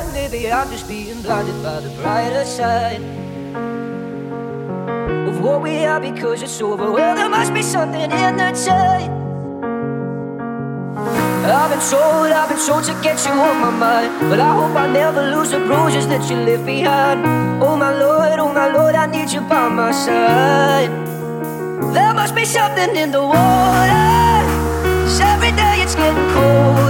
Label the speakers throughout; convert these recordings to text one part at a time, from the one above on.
Speaker 1: side. Maybe I'm just being blinded by the brighter side of what we are because it's over. Well, there must be something in the tide. I've been told, I've been told to get you off my mind. But I hope I never lose the bruises that you left behind. Oh my Lord, oh my Lord, I need you by my side. There must be something in the water. Cause every day it's getting colder.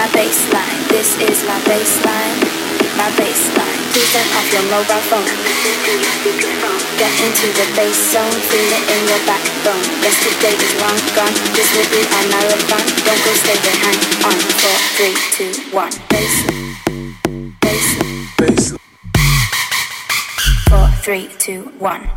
Speaker 2: My baseline, this is my baseline, my baseline. Please turn off your mobile phone. Get into the bass zone, feel it in your backbone. Yesterday is long gone, this will be our marathon. Don't go stay behind. On four, three, two, one. Bass, bass. Four, three, two, one.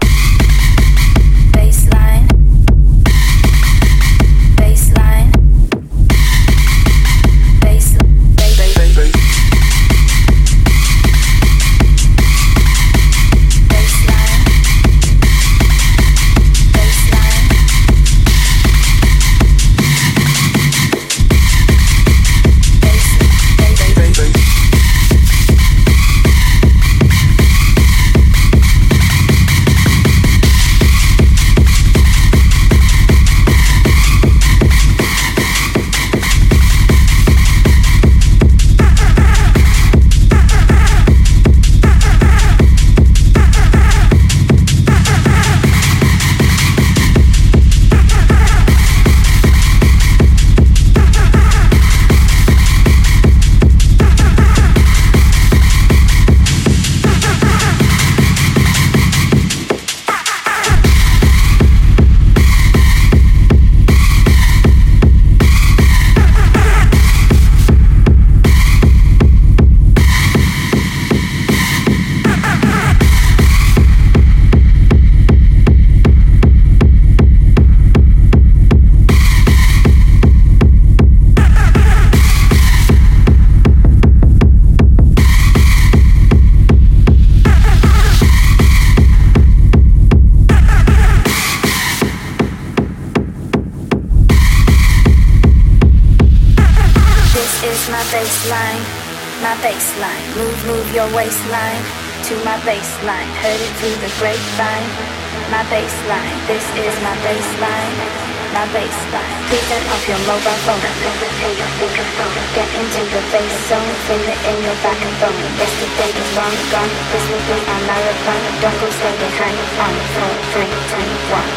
Speaker 2: Long gone. This will be our marathon. Don't go stay behind. On four, three, two, one.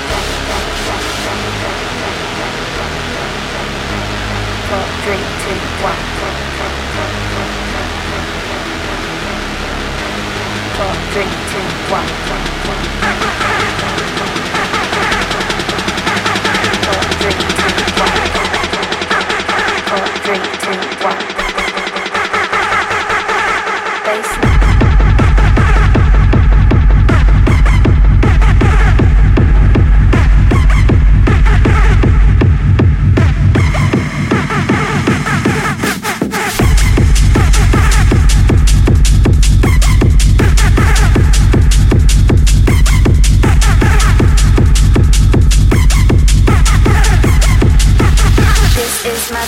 Speaker 2: Four, three, two, one. Four, three, two, one. Four, three, two, one. Four, three, two, one.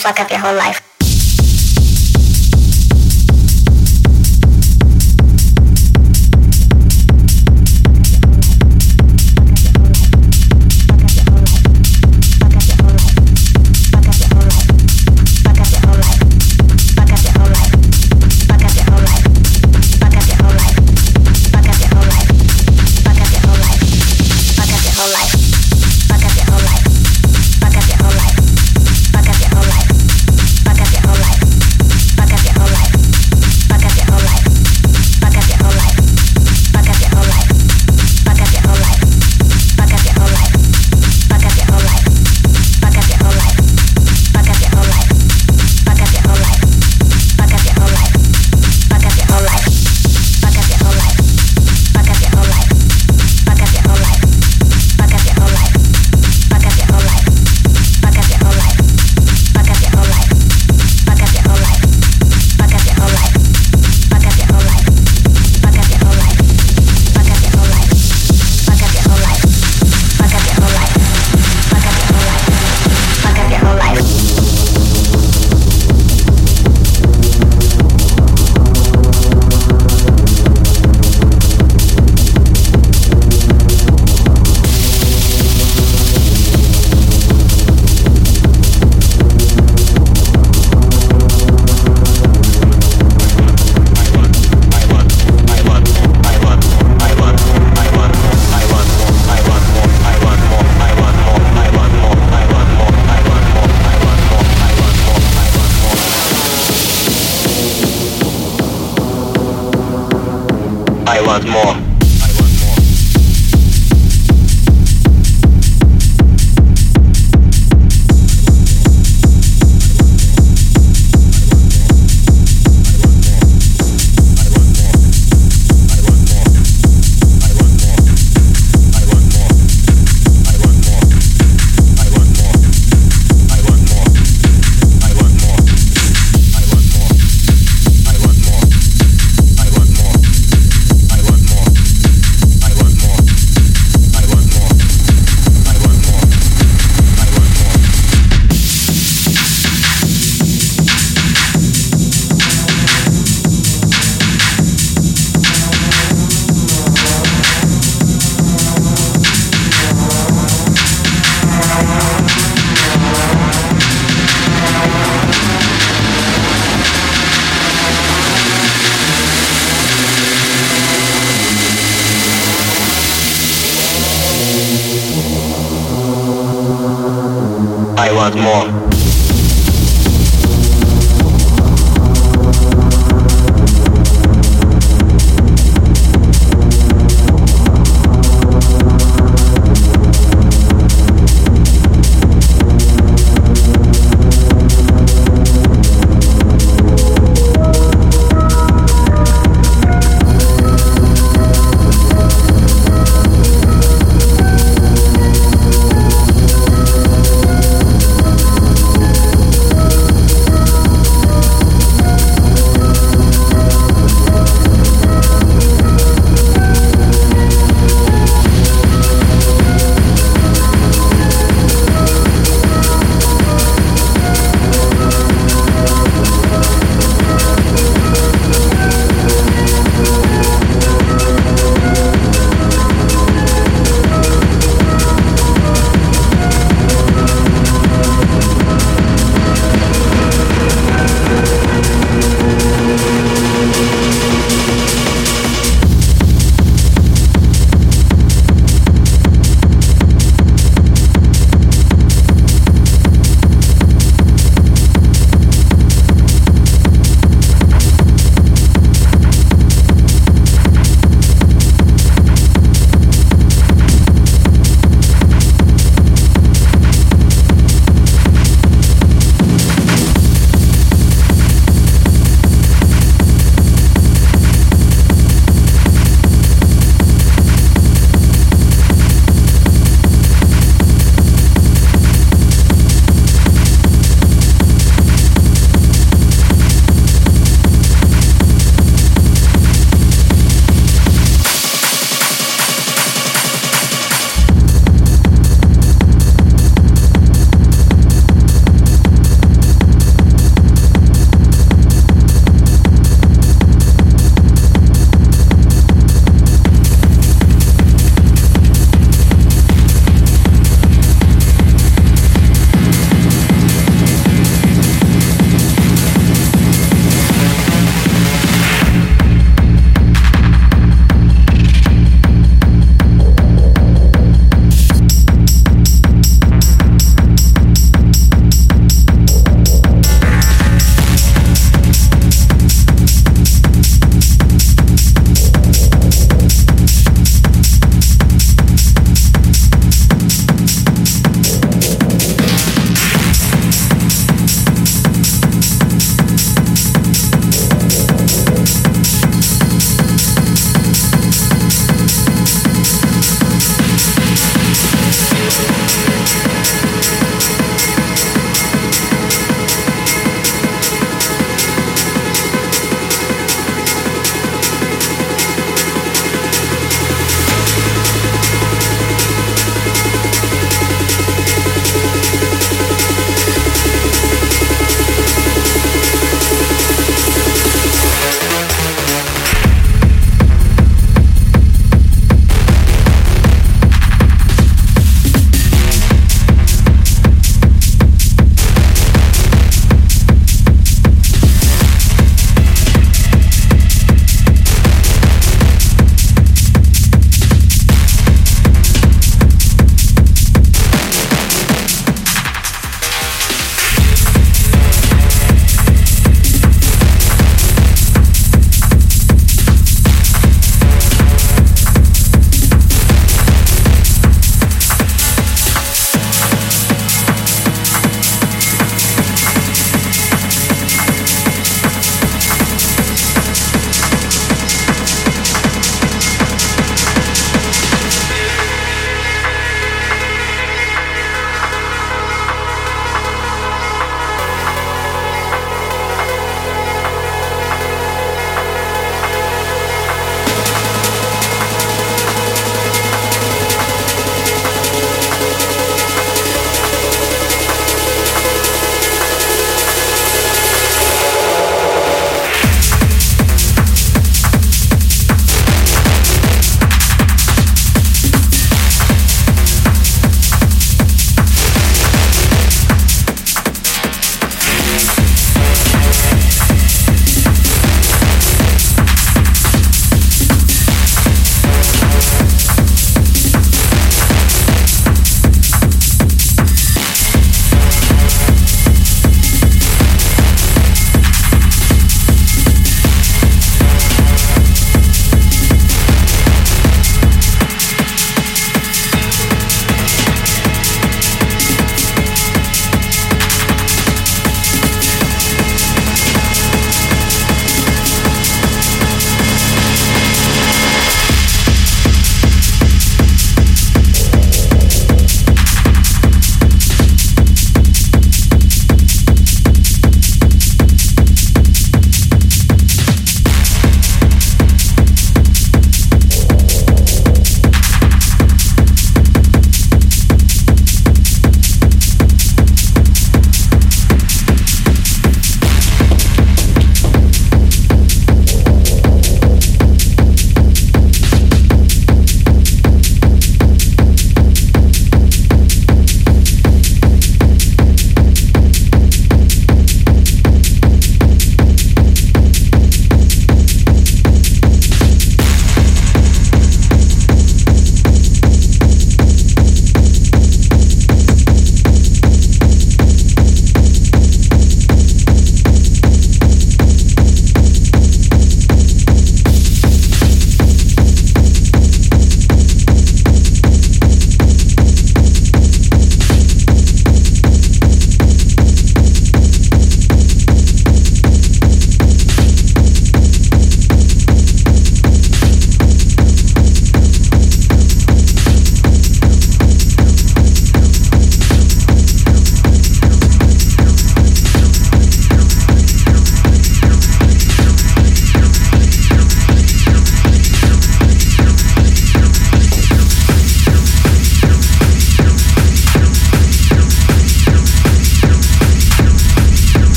Speaker 3: Fuck up your whole life.